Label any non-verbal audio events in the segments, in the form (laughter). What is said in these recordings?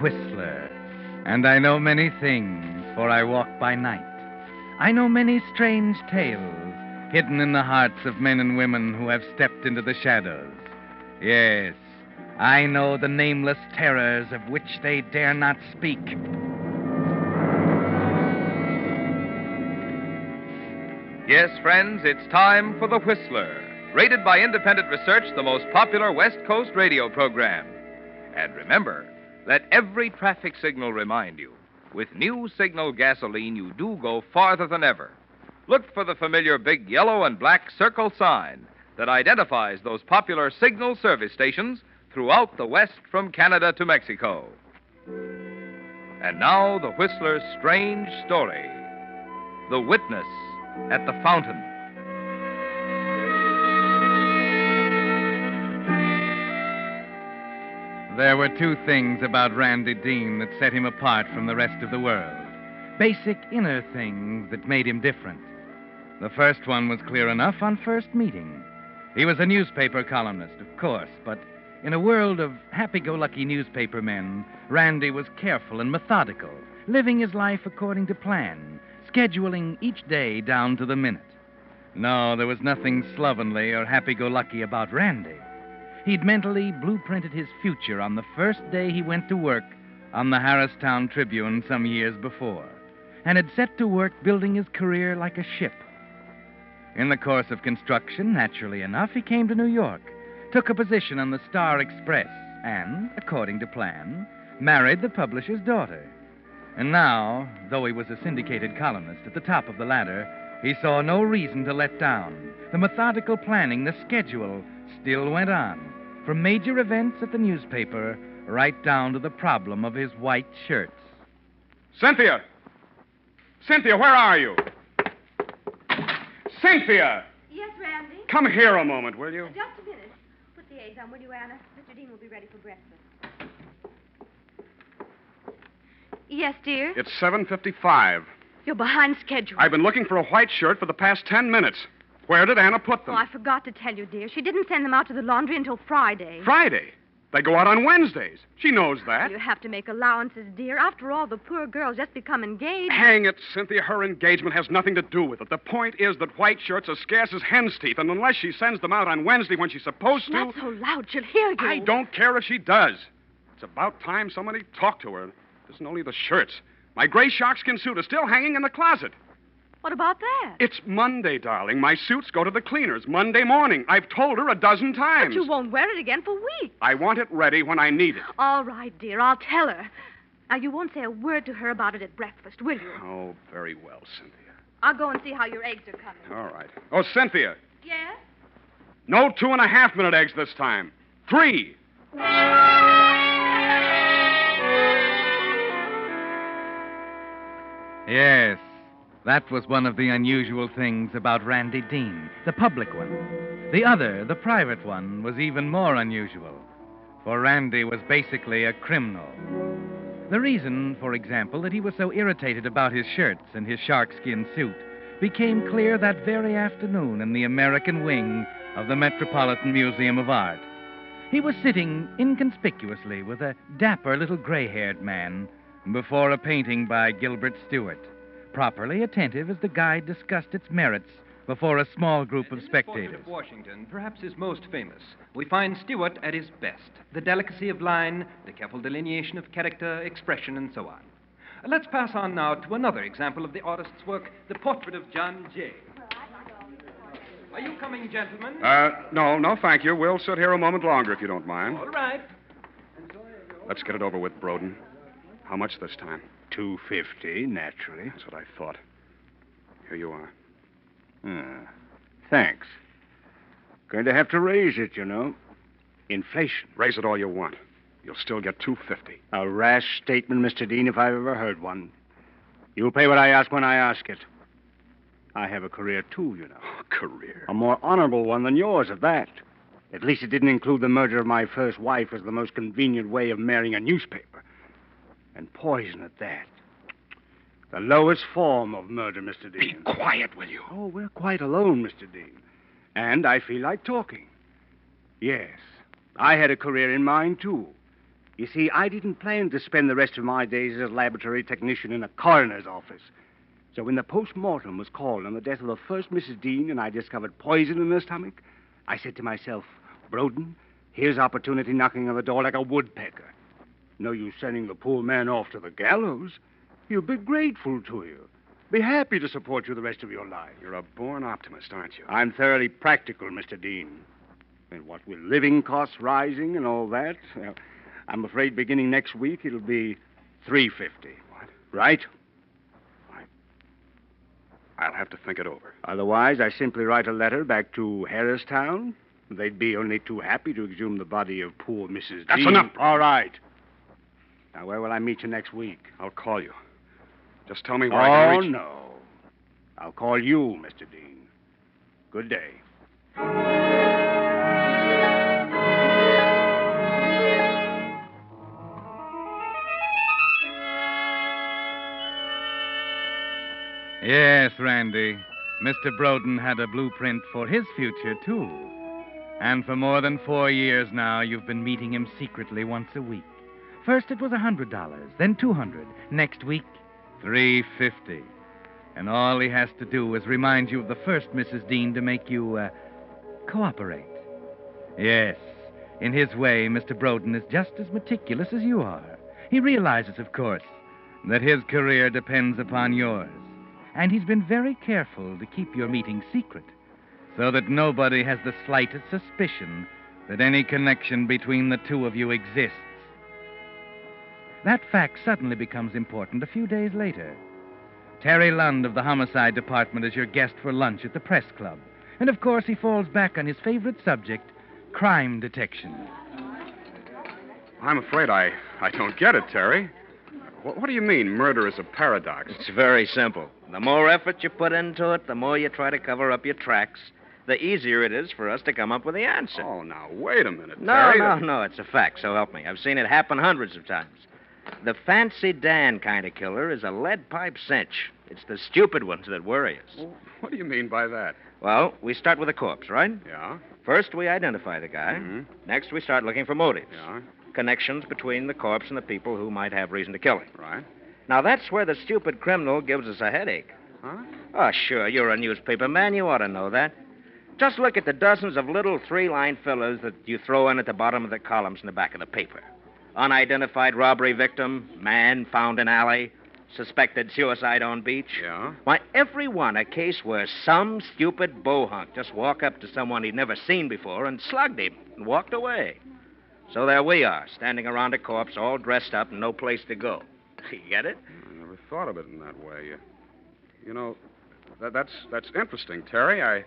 Whistler, and I know many things, for I walk by night. I know many strange tales hidden in the hearts of men and women who have stepped into the shadows. Yes, I know the nameless terrors of which they dare not speak. Yes, friends, it's time for The Whistler, rated by independent research the most popular West Coast radio program. And remember, let every traffic signal remind you with new signal gasoline, you do go farther than ever. Look for the familiar big yellow and black circle sign that identifies those popular signal service stations throughout the West from Canada to Mexico. And now, the Whistler's strange story The Witness at the Fountain. There were two things about Randy Dean that set him apart from the rest of the world basic inner things that made him different. The first one was clear enough on first meeting. He was a newspaper columnist, of course, but in a world of happy go lucky newspaper men, Randy was careful and methodical, living his life according to plan, scheduling each day down to the minute. No, there was nothing slovenly or happy go lucky about Randy. He'd mentally blueprinted his future on the first day he went to work on the Harristown Tribune some years before, and had set to work building his career like a ship. In the course of construction, naturally enough, he came to New York, took a position on the Star Express, and, according to plan, married the publisher's daughter. And now, though he was a syndicated columnist at the top of the ladder, he saw no reason to let down. The methodical planning, the schedule, still went on, from major events at the newspaper right down to the problem of his white shirts. Cynthia! Cynthia, where are you? Cynthia! Yes, Randy? Come here a moment, will you? Just a minute. Put the eggs on, will you, Anna? Mr. Dean will be ready for breakfast. Yes, dear? It's 7.55. You're behind schedule. I've been looking for a white shirt for the past ten minutes. Where did Anna put them? Oh. I forgot to tell you, dear. She didn't send them out to the laundry until Friday. Friday. They go out on Wednesdays. She knows that. You have to make allowances, dear. After all, the poor girl's just become engaged. Hang it, Cynthia. Her engagement has nothing to do with it. The point is that white shirts are scarce as hen's teeth, and unless she sends them out on Wednesday when she's supposed to. Not so loud. She'll hear you. I don't care if she does. It's about time somebody talked to her. It isn't only the shirts. My gray sharkskin suit is still hanging in the closet. What about that? It's Monday, darling. My suits go to the cleaners Monday morning. I've told her a dozen times. But you won't wear it again for weeks. I want it ready when I need it. All right, dear. I'll tell her. Now, you won't say a word to her about it at breakfast, will you? Oh, very well, Cynthia. I'll go and see how your eggs are coming. All right. Oh, Cynthia, Yes? no two and a half minute eggs this time. Three. Yes, that was one of the unusual things about Randy Dean, the public one. The other, the private one, was even more unusual, for Randy was basically a criminal. The reason, for example, that he was so irritated about his shirts and his sharkskin suit became clear that very afternoon in the American wing of the Metropolitan Museum of Art. He was sitting inconspicuously with a dapper little gray haired man before a painting by Gilbert Stuart, properly attentive as the guide discussed its merits before a small group of In this portrait spectators. of Washington, perhaps his most famous, we find Stuart at his best. The delicacy of line, the careful delineation of character, expression, and so on. Let's pass on now to another example of the artist's work, the portrait of John Jay. Are you coming, gentlemen? Uh, no, no, thank you. We'll sit here a moment longer if you don't mind. All right. Let's get it over with, Broden. How much this time? Two fifty, naturally. That's what I thought. Here you are. Ah, thanks. Going to have to raise it, you know. Inflation. Raise it all you want. You'll still get 250. A rash statement, Mr. Dean, if I've ever heard one. You'll pay what I ask when I ask it. I have a career, too, you know. Oh, career. A more honorable one than yours, at that. At least it didn't include the murder of my first wife as the most convenient way of marrying a newspaper. And poison at that. The lowest form of murder, Mr. Dean. Be quiet, will you? Oh, we're quite alone, Mr. Dean. And I feel like talking. Yes, I had a career in mind, too. You see, I didn't plan to spend the rest of my days as a laboratory technician in a coroner's office. So when the post-mortem was called on the death of the first Mrs. Dean and I discovered poison in her stomach, I said to myself, Broden, here's opportunity knocking on the door like a woodpecker. No use sending the poor man off to the gallows. He'll be grateful to you. Be happy to support you the rest of your life. You're a born optimist, aren't you? I'm thoroughly practical, Mr. Dean. And what with living costs rising and all that, well, I'm afraid beginning next week it'll be three fifty. What? Right? I'll have to think it over. Otherwise, I simply write a letter back to Harristown. They'd be only too happy to exhume the body of poor Mrs. Dean. That's Dean. enough. All right. Now, where will I meet you next week? I'll call you. Just tell me where I Oh, can reach. Oh, no. I'll call you, Mr. Dean. Good day. Yes, Randy. Mr. Broden had a blueprint for his future, too. And for more than four years now, you've been meeting him secretly once a week. First it was a hundred dollars, then two hundred. Next week, three fifty. And all he has to do is remind you of the first Mrs. Dean to make you uh, cooperate. Yes, in his way, Mr. Broden is just as meticulous as you are. He realizes, of course, that his career depends upon yours. And he's been very careful to keep your meeting secret, so that nobody has the slightest suspicion that any connection between the two of you exists. That fact suddenly becomes important a few days later. Terry Lunn of the Homicide Department is your guest for lunch at the Press Club. And of course, he falls back on his favorite subject crime detection. I'm afraid I, I don't get it, Terry. What, what do you mean, murder is a paradox? It's very simple. The more effort you put into it, the more you try to cover up your tracks, the easier it is for us to come up with the answer. Oh, now, wait a minute, no, Terry. no, no, it's a fact, so help me. I've seen it happen hundreds of times. The fancy Dan kind of killer is a lead pipe cinch. It's the stupid ones that worry us. What do you mean by that? Well, we start with a corpse, right? Yeah, First, we identify the guy. Mhm. Next, we start looking for motives. yeah, Connections between the corpse and the people who might have reason to kill him. right. Now, that's where the stupid criminal gives us a headache. Huh? Oh, sure, you're a newspaper man. You ought to know that. Just look at the dozens of little three line fillers that you throw in at the bottom of the columns in the back of the paper. Unidentified robbery victim, man found in alley, suspected suicide on beach. Yeah. Why, every one a case where some stupid bohunk just walked up to someone he'd never seen before and slugged him and walked away. So there we are, standing around a corpse, all dressed up and no place to go. (laughs) You get it? I never thought of it in that way. You, you know, that, that's that's interesting, Terry. I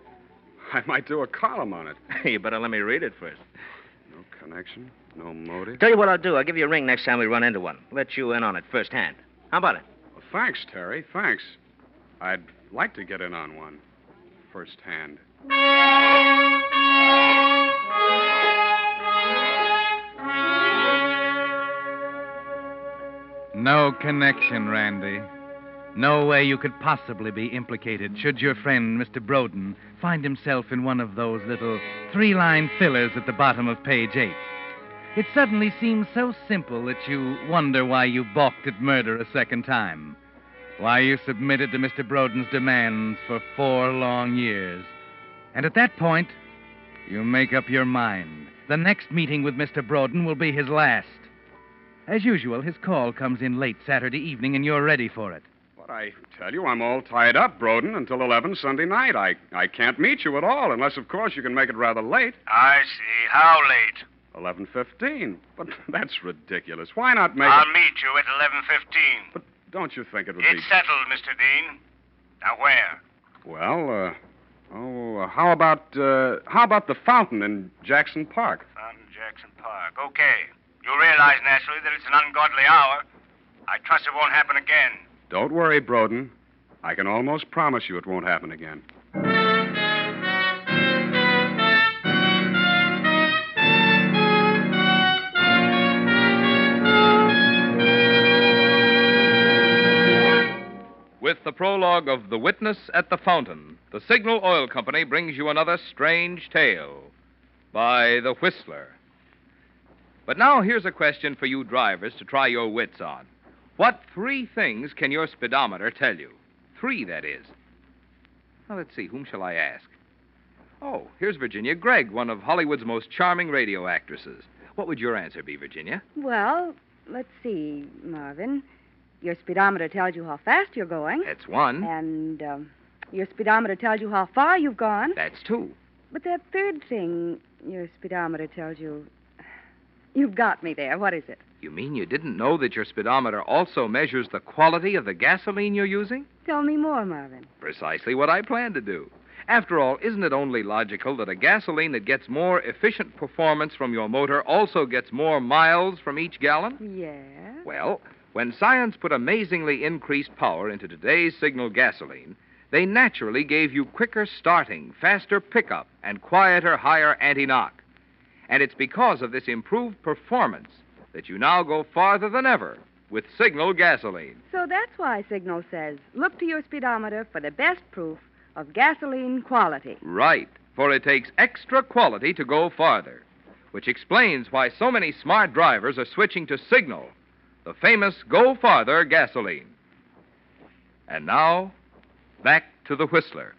(laughs) I might do a column on it. (laughs) you better let me read it first. No connection, no motive. Tell you what I'll do. I'll give you a ring next time we run into one. Let you in on it firsthand. How about it? Well, thanks, Terry. Thanks. I'd like to get in on one firsthand. No connection, Randy. No way you could possibly be implicated should your friend, Mr. Broden, find himself in one of those little three line fillers at the bottom of page eight. It suddenly seems so simple that you wonder why you balked at murder a second time. Why you submitted to Mr. Broden's demands for four long years. And at that point, you make up your mind. The next meeting with Mr. Broden will be his last. As usual, his call comes in late Saturday evening, and you're ready for it. But I tell you, I'm all tied up, Broden, until 11 Sunday night. I, I can't meet you at all, unless, of course, you can make it rather late. I see. How late? 11.15. But (laughs) that's ridiculous. Why not make I'll it... meet you at 11.15. But don't you think it would It's be... It's settled, Mr. Dean. Now, where? Well, uh, oh, uh, how about uh, how about the fountain in Jackson Park? Fountain Jackson Park. Okay. You'll realize, naturally, that it's an ungodly hour. I trust it won't happen again. Don't worry, Broden. I can almost promise you it won't happen again. The prologue of The Witness at the Fountain, the Signal Oil Company brings you another strange tale by The Whistler. But now here's a question for you drivers to try your wits on. What three things can your speedometer tell you? Three, that is. Well, let's see, whom shall I ask? Oh, here's Virginia Gregg, one of Hollywood's most charming radio actresses. What would your answer be, Virginia? Well, let's see, Marvin. Your speedometer tells you how fast you're going. That's one. And um, your speedometer tells you how far you've gone. That's two. But that third thing your speedometer tells you. You've got me there. What is it? You mean you didn't know that your speedometer also measures the quality of the gasoline you're using? Tell me more, Marvin. Precisely what I plan to do. After all, isn't it only logical that a gasoline that gets more efficient performance from your motor also gets more miles from each gallon? Yeah. Well, when science put amazingly increased power into today's signal gasoline, they naturally gave you quicker starting, faster pickup, and quieter, higher anti knock. And it's because of this improved performance that you now go farther than ever with signal gasoline. So that's why Signal says look to your speedometer for the best proof of gasoline quality. Right, for it takes extra quality to go farther, which explains why so many smart drivers are switching to Signal, the famous Go Farther gasoline. And now, back to the Whistler.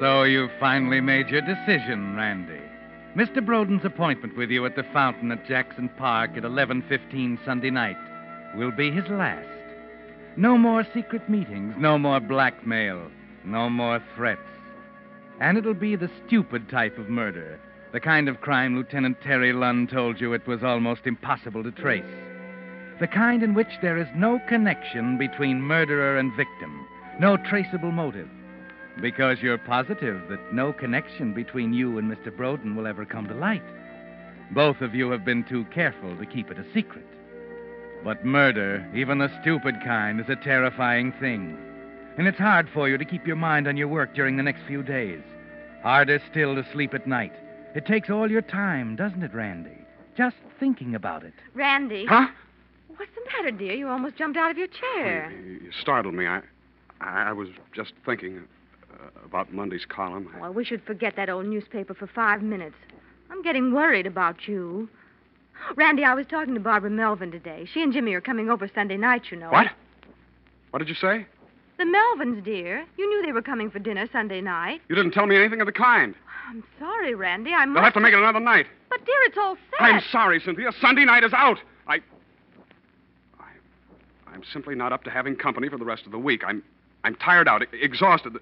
So you've finally made your decision, Randy. Mr. Broden's appointment with you at the fountain at Jackson Park at 11:15 Sunday night will be his last. No more secret meetings, no more blackmail, no more threats. And it'll be the stupid type of murder, the kind of crime Lieutenant Terry Lunn told you it was almost impossible to trace. The kind in which there is no connection between murderer and victim, no traceable motive. Because you're positive that no connection between you and Mr. Broden will ever come to light. Both of you have been too careful to keep it a secret. But murder, even the stupid kind, is a terrifying thing. And it's hard for you to keep your mind on your work during the next few days. Harder still to sleep at night. It takes all your time, doesn't it, Randy? Just thinking about it. Randy. Huh? What's the matter, dear? You almost jumped out of your chair. You startled me. I, I was just thinking Uh, about Monday's column. Well, we should forget that old newspaper for five minutes. I'm getting worried about you. Randy, I was talking to Barbara Melvin today. She and Jimmy are coming over Sunday night, you know. What? What did you say? The Melvins, dear. You knew they were coming for dinner Sunday night. You didn't tell me anything of the kind. I'm sorry, Randy. I must. They'll have to make it another night. But, dear, it's all set. I'm sorry, Cynthia. Sunday night is out. I, I, I'm simply not up to having company for the rest of the week. I'm, I'm tired out, exhausted.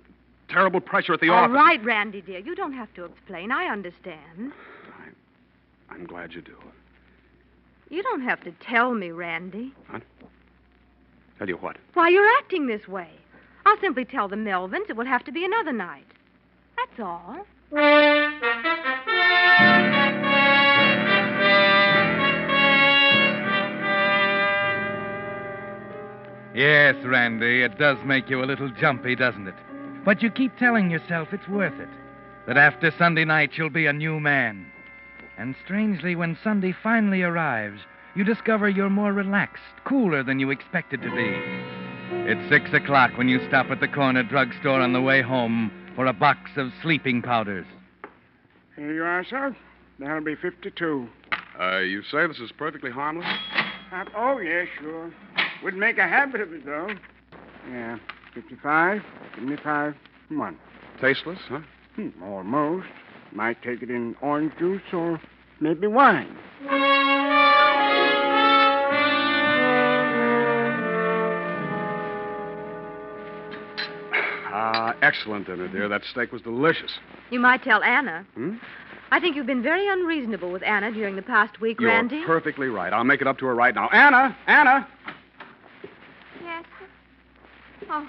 The terrible pressure at the All office. All right, Randy, dear. You don't have to explain. I understand. I'm glad you do. You don't have to tell me, Randy. What? Tell you what. Why you're acting this way. I'll simply tell the Melvins it will have to be another night. That's all. Yes, Randy, it does make you a little jumpy, doesn't it? But you keep telling yourself it's worth it. That after Sunday night you'll be a new man. And strangely, when Sunday finally arrives, you discover you're more relaxed, cooler than you expected to be. It's six o'clock when you stop at the corner drugstore on the way home for a box of sleeping powders. Here you are, sir. That'll be 52. Uh, you say this is perfectly harmless? Uh, oh, yeah, sure. Wouldn't make a habit of it, though. Yeah, 55, 75, one. Tasteless, huh? Hmm, almost. Might take it in orange juice or maybe wine. Ah, excellent dinner, dear. That steak was delicious. You might tell Anna. Hmm? I think you've been very unreasonable with Anna during the past week, You're Randy. perfectly right. I'll make it up to her right now. Anna! Anna! Yes. Oh,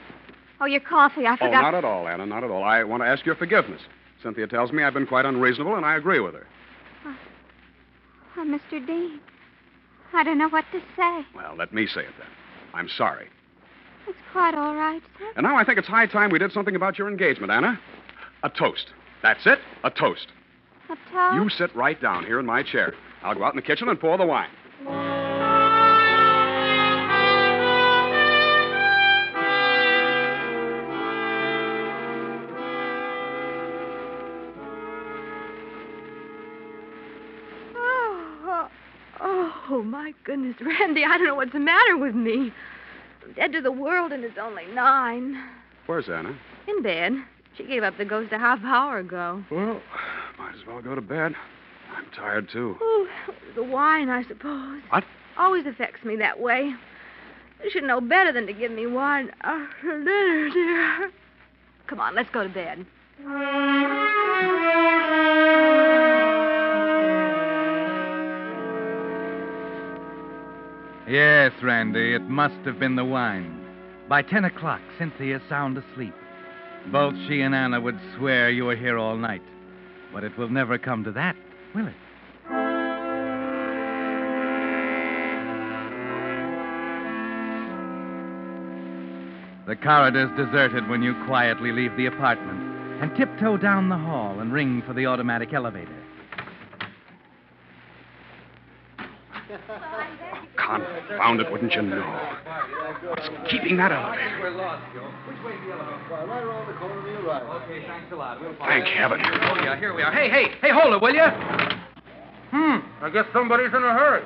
oh, your coffee. I forgot. Oh, forgot. not at all, Anna, not at all. I want to ask your forgiveness. Cynthia tells me I've been quite unreasonable, and I agree with her. Oh, oh Mr. Dean, I don't know what to say. Well, let me say it then. I'm sorry. It's quite all right, sir. And now I think it's high time we did something about your engagement, Anna. A toast. That's it, a toast. A toast? You sit right down here in my chair. I'll go out in the kitchen and pour the wine. Goodness, Randy, I don't know what's the matter with me. I'm dead to the world, and it's only nine. Where's Anna? In bed. She gave up the ghost a half hour ago. Well, might as well go to bed. I'm tired, too. Oh, the wine, I suppose. What? Always affects me that way. You should know better than to give me wine ah, (laughs) after dinner, dear. Come on, let's go to bed. Yes, Randy, it must have been the wine. By ten o'clock, Cynthia's sound asleep. Both she and Anna would swear you were here all night. But it will never come to that, will it? The corridor's deserted when you quietly leave the apartment and tiptoe down the hall and ring for the automatic elevator. Confound it, wouldn't you know? What's keeping that elevator? We're lost, Joe. Which way's the elevator? Right around the corner to your right. Okay, thanks a lot. We'll Thank heaven. Oh, yeah, here we are. Hey, hey, hey, hold it, will you? Hmm, I guess somebody's in a hurry.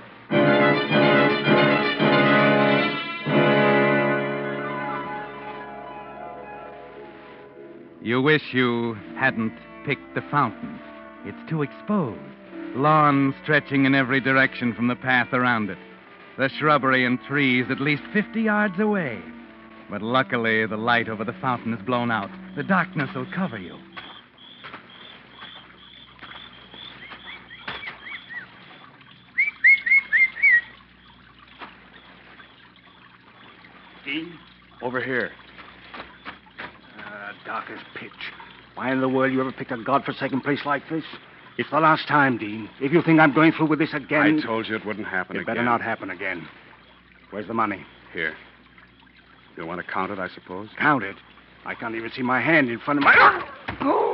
You wish you hadn't picked the fountain. It's too exposed. Lawn stretching in every direction from the path around it. The shrubbery and trees at least 50 yards away. But luckily, the light over the fountain is blown out. The darkness will cover you. Dean? Over here. Uh, dark as pitch. Why in the world you ever picked a godforsaken place like this? It's the last time, Dean. If you think I'm going through with this again. I told you it wouldn't happen It again. better not happen again. Where's the money? Here. You want to count it, I suppose? Count it. I can't even see my hand in front of my. I oh!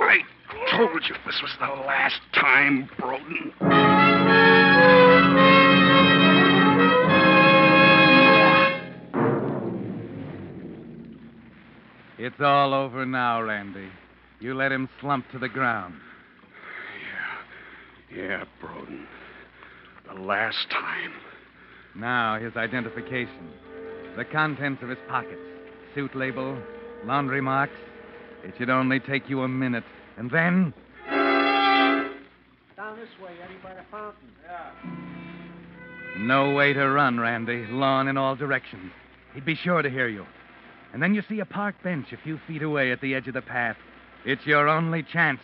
told you this was the last time, Broden. It's all over now, Randy. You let him slump to the ground. Yeah, Broden. The last time. Now, his identification. The contents of his pockets. Suit label, laundry marks. It should only take you a minute. And then. Down this way, Eddie, by the fountain. Yeah. No way to run, Randy. Lawn in all directions. He'd be sure to hear you. And then you see a park bench a few feet away at the edge of the path. It's your only chance.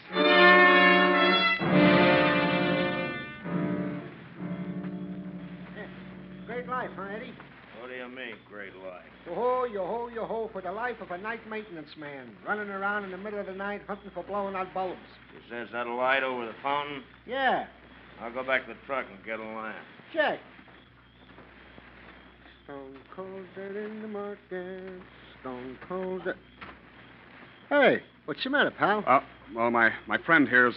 Life of a night maintenance man, running around in the middle of the night hunting for blowing out bulbs. You says that light over the fountain? Yeah, I'll go back to the truck and get a lamp. check. Stone cold dead in the market. Stone cold dead. Hey, what's the matter, pal? Uh, well, my, my friend here's.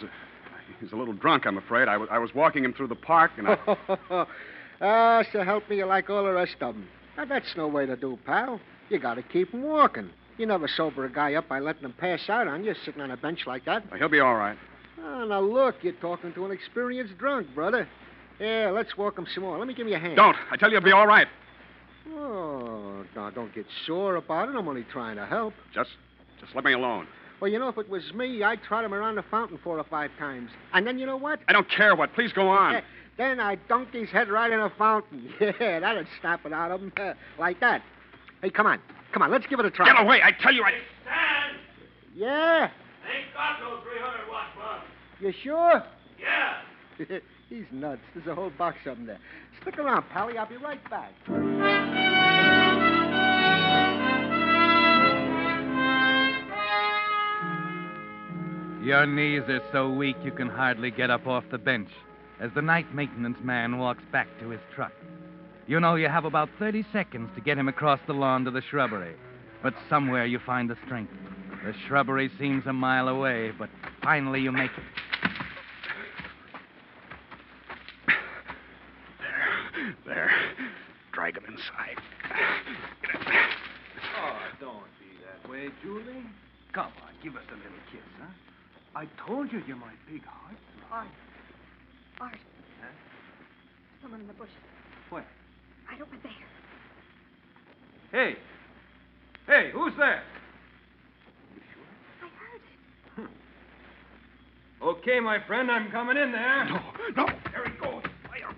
He's a little drunk, I'm afraid. I was I was walking him through the park, and I. (laughs) Ah, so help me, you're like all the rest of them. Now, that's no way to do, pal. You gotta keep him walking. You never sober a guy up by letting him pass out on you sitting on a bench like that. He'll be all right. Oh, now look, you're talking to an experienced drunk, brother. Yeah, let's walk him some more. Let me give you a hand. Don't. I tell you, he'll be all right. Oh, now don't get sore about it. I'm only trying to help. Just, just let me alone. Well, you know, if it was me, I'd trot him around the fountain four or five times. And then you know what? I don't care what. Please go on. (laughs) then I'd dunk his head right in the fountain. (laughs) Yeah, that'd snap it out of him. (laughs) like that. Hey, come on. Come on, let's give it a try. Get away! I tell you, I. Stand! Yeah? Ain't got no 300 watt bulb. You sure? Yeah. (laughs) He's nuts. There's a whole box of them there. Stick around, Pally. I'll be right back. Your knees are so weak you can hardly get up off the bench as the night maintenance man walks back to his truck. You know you have about 30 seconds to get him across the lawn to the shrubbery, but somewhere you find the strength. The shrubbery seems a mile away, but finally you make it. There. There. Drag him inside. Oh, don't be that way, Julie. Come on, give us a little kiss, huh? I told you you're my big heart. Art. Art. Huh? Someone in the bushes. Where? Right over there. Hey. Hey, who's there? I heard it. Okay, my friend, I'm coming in there. No, no. There he goes. Fire.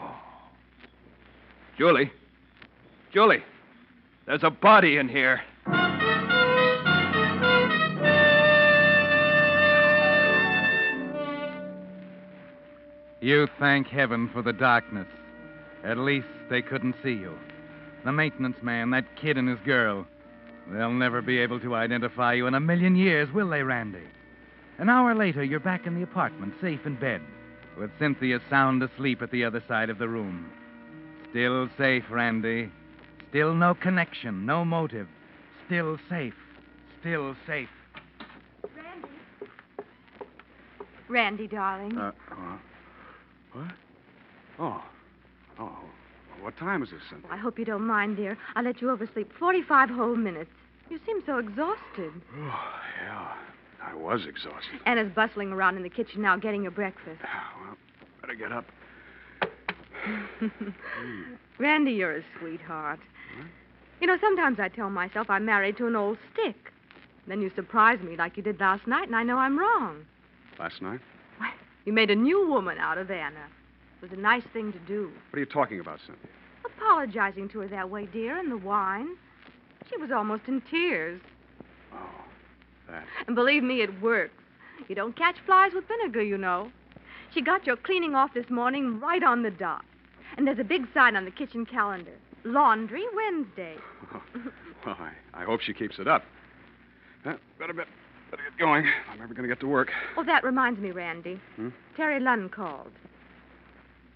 Oh. Julie. Julie. There's a body in here. You thank heaven for the darkness. At least they couldn't see you. The maintenance man, that kid and his girl. They'll never be able to identify you in a million years, will they, Randy? An hour later, you're back in the apartment, safe in bed, with Cynthia sound asleep at the other side of the room. Still safe, Randy. Still no connection, no motive. Still safe. Still safe. Randy. Randy, darling. Uh, uh, what? Oh. Oh. What time is this, Cynthia? Oh, I hope you don't mind, dear. I let you oversleep 45 whole minutes. You seem so exhausted. Oh, yeah. I was exhausted. Anna's bustling around in the kitchen now getting your breakfast. Well, better get up. (laughs) Randy, you're a sweetheart. You know, sometimes I tell myself I'm married to an old stick. Then you surprise me like you did last night, and I know I'm wrong. Last night? Well, You made a new woman out of Anna. It was a nice thing to do. What are you talking about, Cynthia? Apologizing to her that way, dear, and the wine. She was almost in tears. Oh, that. And believe me, it works. You don't catch flies with vinegar, you know. She got your cleaning off this morning right on the dot. And there's a big sign on the kitchen calendar Laundry Wednesday. (laughs) Well, I, I hope she keeps it up. Uh, better, bet, better get going. I'm never going to get to work. Oh, that reminds me, Randy. Hmm? Terry Lunn called.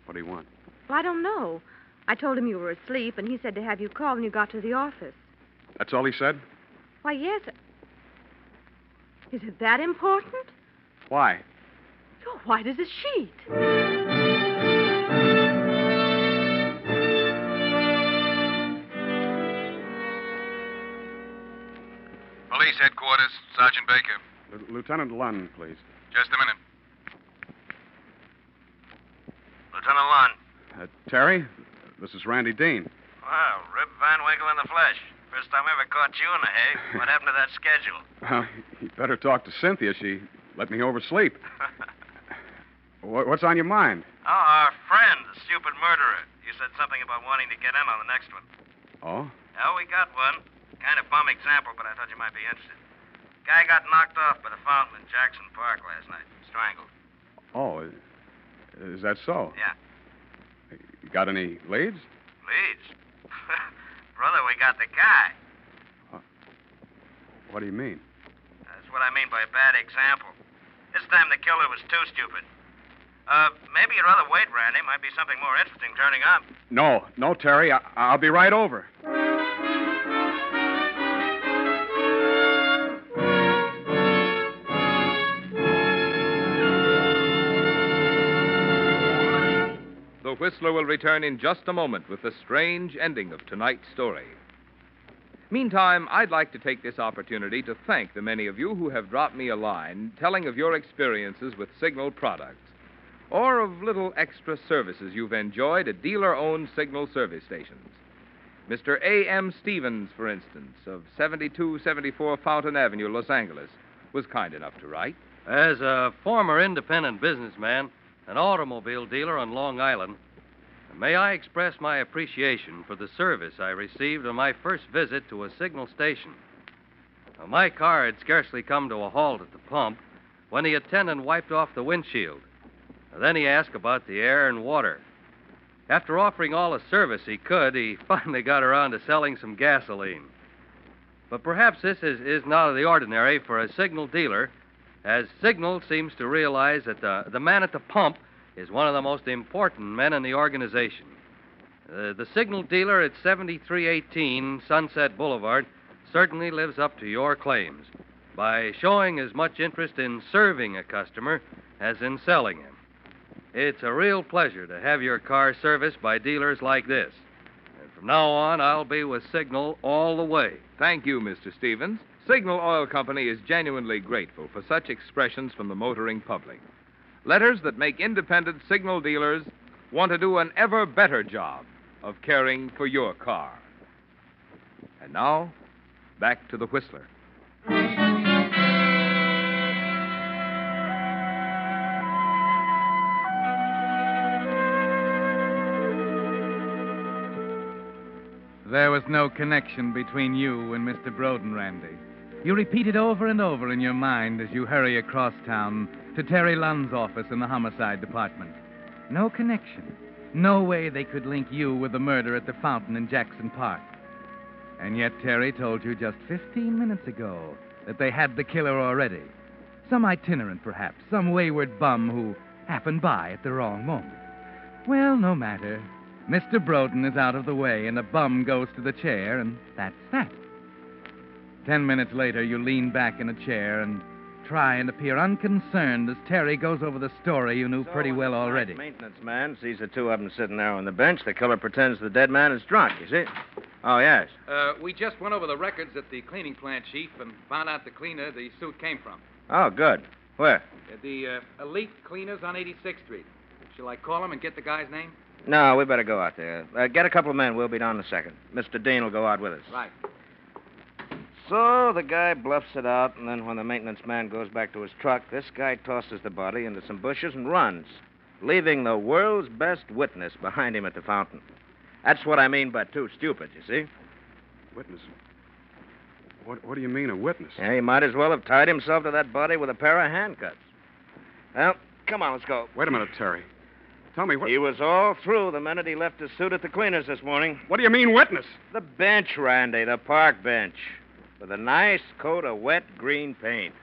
What do you want? Well, I don't know. I told him you were asleep, and he said to have you call when you got to the office. That's all he said? Why, yes. Is it that important? Why? You're white as a sheet. Police headquarters, Sergeant Baker. L- Lieutenant Lunn, please. Just a minute. Lieutenant Lunn. Uh, Terry, this is Randy Dean. Well, Rip Van Winkle in the flesh. First time I ever caught you in the hay. (laughs) What happened to that schedule? Well, you better talk to Cynthia. She let me oversleep. (laughs) What- What's on your mind? Oh, our friend, the stupid murderer. You said something about wanting to get in on the next one. Oh? Oh, we got one. Kind of bum example, but I thought you might be interested. Guy got knocked off by the fountain in Jackson Park last night. Strangled. Oh, is that so? Yeah. You got any leads? Leads. (laughs) Brother, we got the guy. What do you mean? That's what I mean by a bad example. This time the killer was too stupid. Uh, maybe you'd rather wait, Randy. Might be something more interesting turning up. No, no, Terry. I, I'll be right over. Whistler will return in just a moment with the strange ending of tonight's story. Meantime, I'd like to take this opportunity to thank the many of you who have dropped me a line telling of your experiences with Signal products or of little extra services you've enjoyed at dealer owned Signal service stations. Mr. A.M. Stevens, for instance, of 7274 Fountain Avenue, Los Angeles, was kind enough to write. As a former independent businessman, an automobile dealer on Long Island, may I express my appreciation for the service I received on my first visit to a signal station. Well, my car had scarcely come to a halt at the pump when the attendant wiped off the windshield. Then he asked about the air and water. After offering all the service he could, he (laughs) finally got around to selling some gasoline. But perhaps this is, is not of the ordinary for a signal dealer, as Signal seems to realize that the, the man at the pump is one of the most important men in the organization. Uh, the signal dealer at 7318 Sunset Boulevard certainly lives up to your claims by showing as much interest in serving a customer as in selling him. It's a real pleasure to have your car serviced by dealers like this. And from now on, I'll be with Signal all the way. Thank you, Mr. Stevens. Signal Oil Company is genuinely grateful for such expressions from the motoring public. Letters that make independent signal dealers want to do an ever better job of caring for your car. And now, back to the Whistler. There was no connection between you and Mr. Broden, Randy. You repeat it over and over in your mind as you hurry across town to Terry Lunn's office in the homicide department. No connection. No way they could link you with the murder at the fountain in Jackson Park. And yet Terry told you just 15 minutes ago that they had the killer already. Some itinerant, perhaps, some wayward bum who happened by at the wrong moment. Well, no matter. Mr. Broden is out of the way, and a bum goes to the chair, and that's that. Ten minutes later, you lean back in a chair and try and appear unconcerned as Terry goes over the story you knew pretty well already. Maintenance man sees the two of them sitting there on the bench. The killer pretends the dead man is drunk, you see? Oh, yes. Uh, we just went over the records at the cleaning plant, Chief, and found out the cleaner the suit came from. Oh, good. Where? The uh, Elite Cleaners on 86th Street. Shall I call him and get the guy's name? No, we better go out there. Uh, get a couple of men. We'll be down in a second. Mr. Dean will go out with us. Right. So the guy bluffs it out, and then when the maintenance man goes back to his truck, this guy tosses the body into some bushes and runs, leaving the world's best witness behind him at the fountain. That's what I mean by too stupid, you see? Witness? What, what do you mean, a witness? Yeah, he might as well have tied himself to that body with a pair of handcuffs. Well, come on, let's go. Wait a minute, Terry. Tell me what. He was all through the minute he left his suit at the cleaners this morning. What do you mean, witness? The bench, Randy, the park bench. With a nice coat of wet green paint.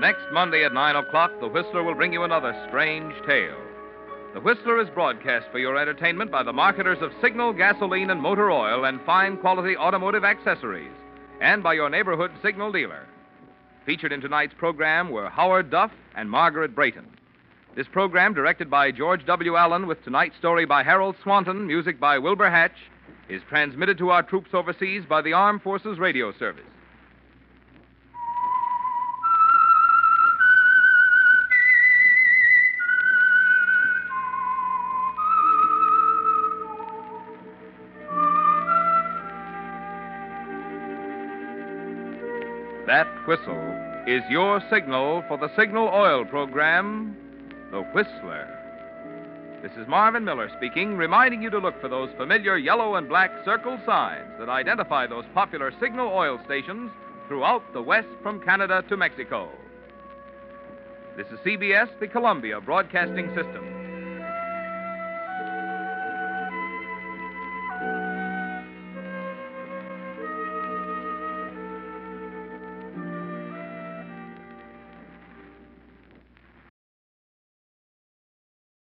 Next Monday at 9 o'clock, The Whistler will bring you another strange tale. The Whistler is broadcast for your entertainment by the marketers of Signal gasoline and motor oil and fine quality automotive accessories, and by your neighborhood Signal dealer. Featured in tonight's program were Howard Duff and Margaret Brayton. This program, directed by George W. Allen, with tonight's story by Harold Swanton, music by Wilbur Hatch, is transmitted to our troops overseas by the Armed Forces Radio Service. Whistle is your signal for the Signal Oil program, The Whistler. This is Marvin Miller speaking, reminding you to look for those familiar yellow and black circle signs that identify those popular Signal Oil stations throughout the West from Canada to Mexico. This is CBS, the Columbia Broadcasting System.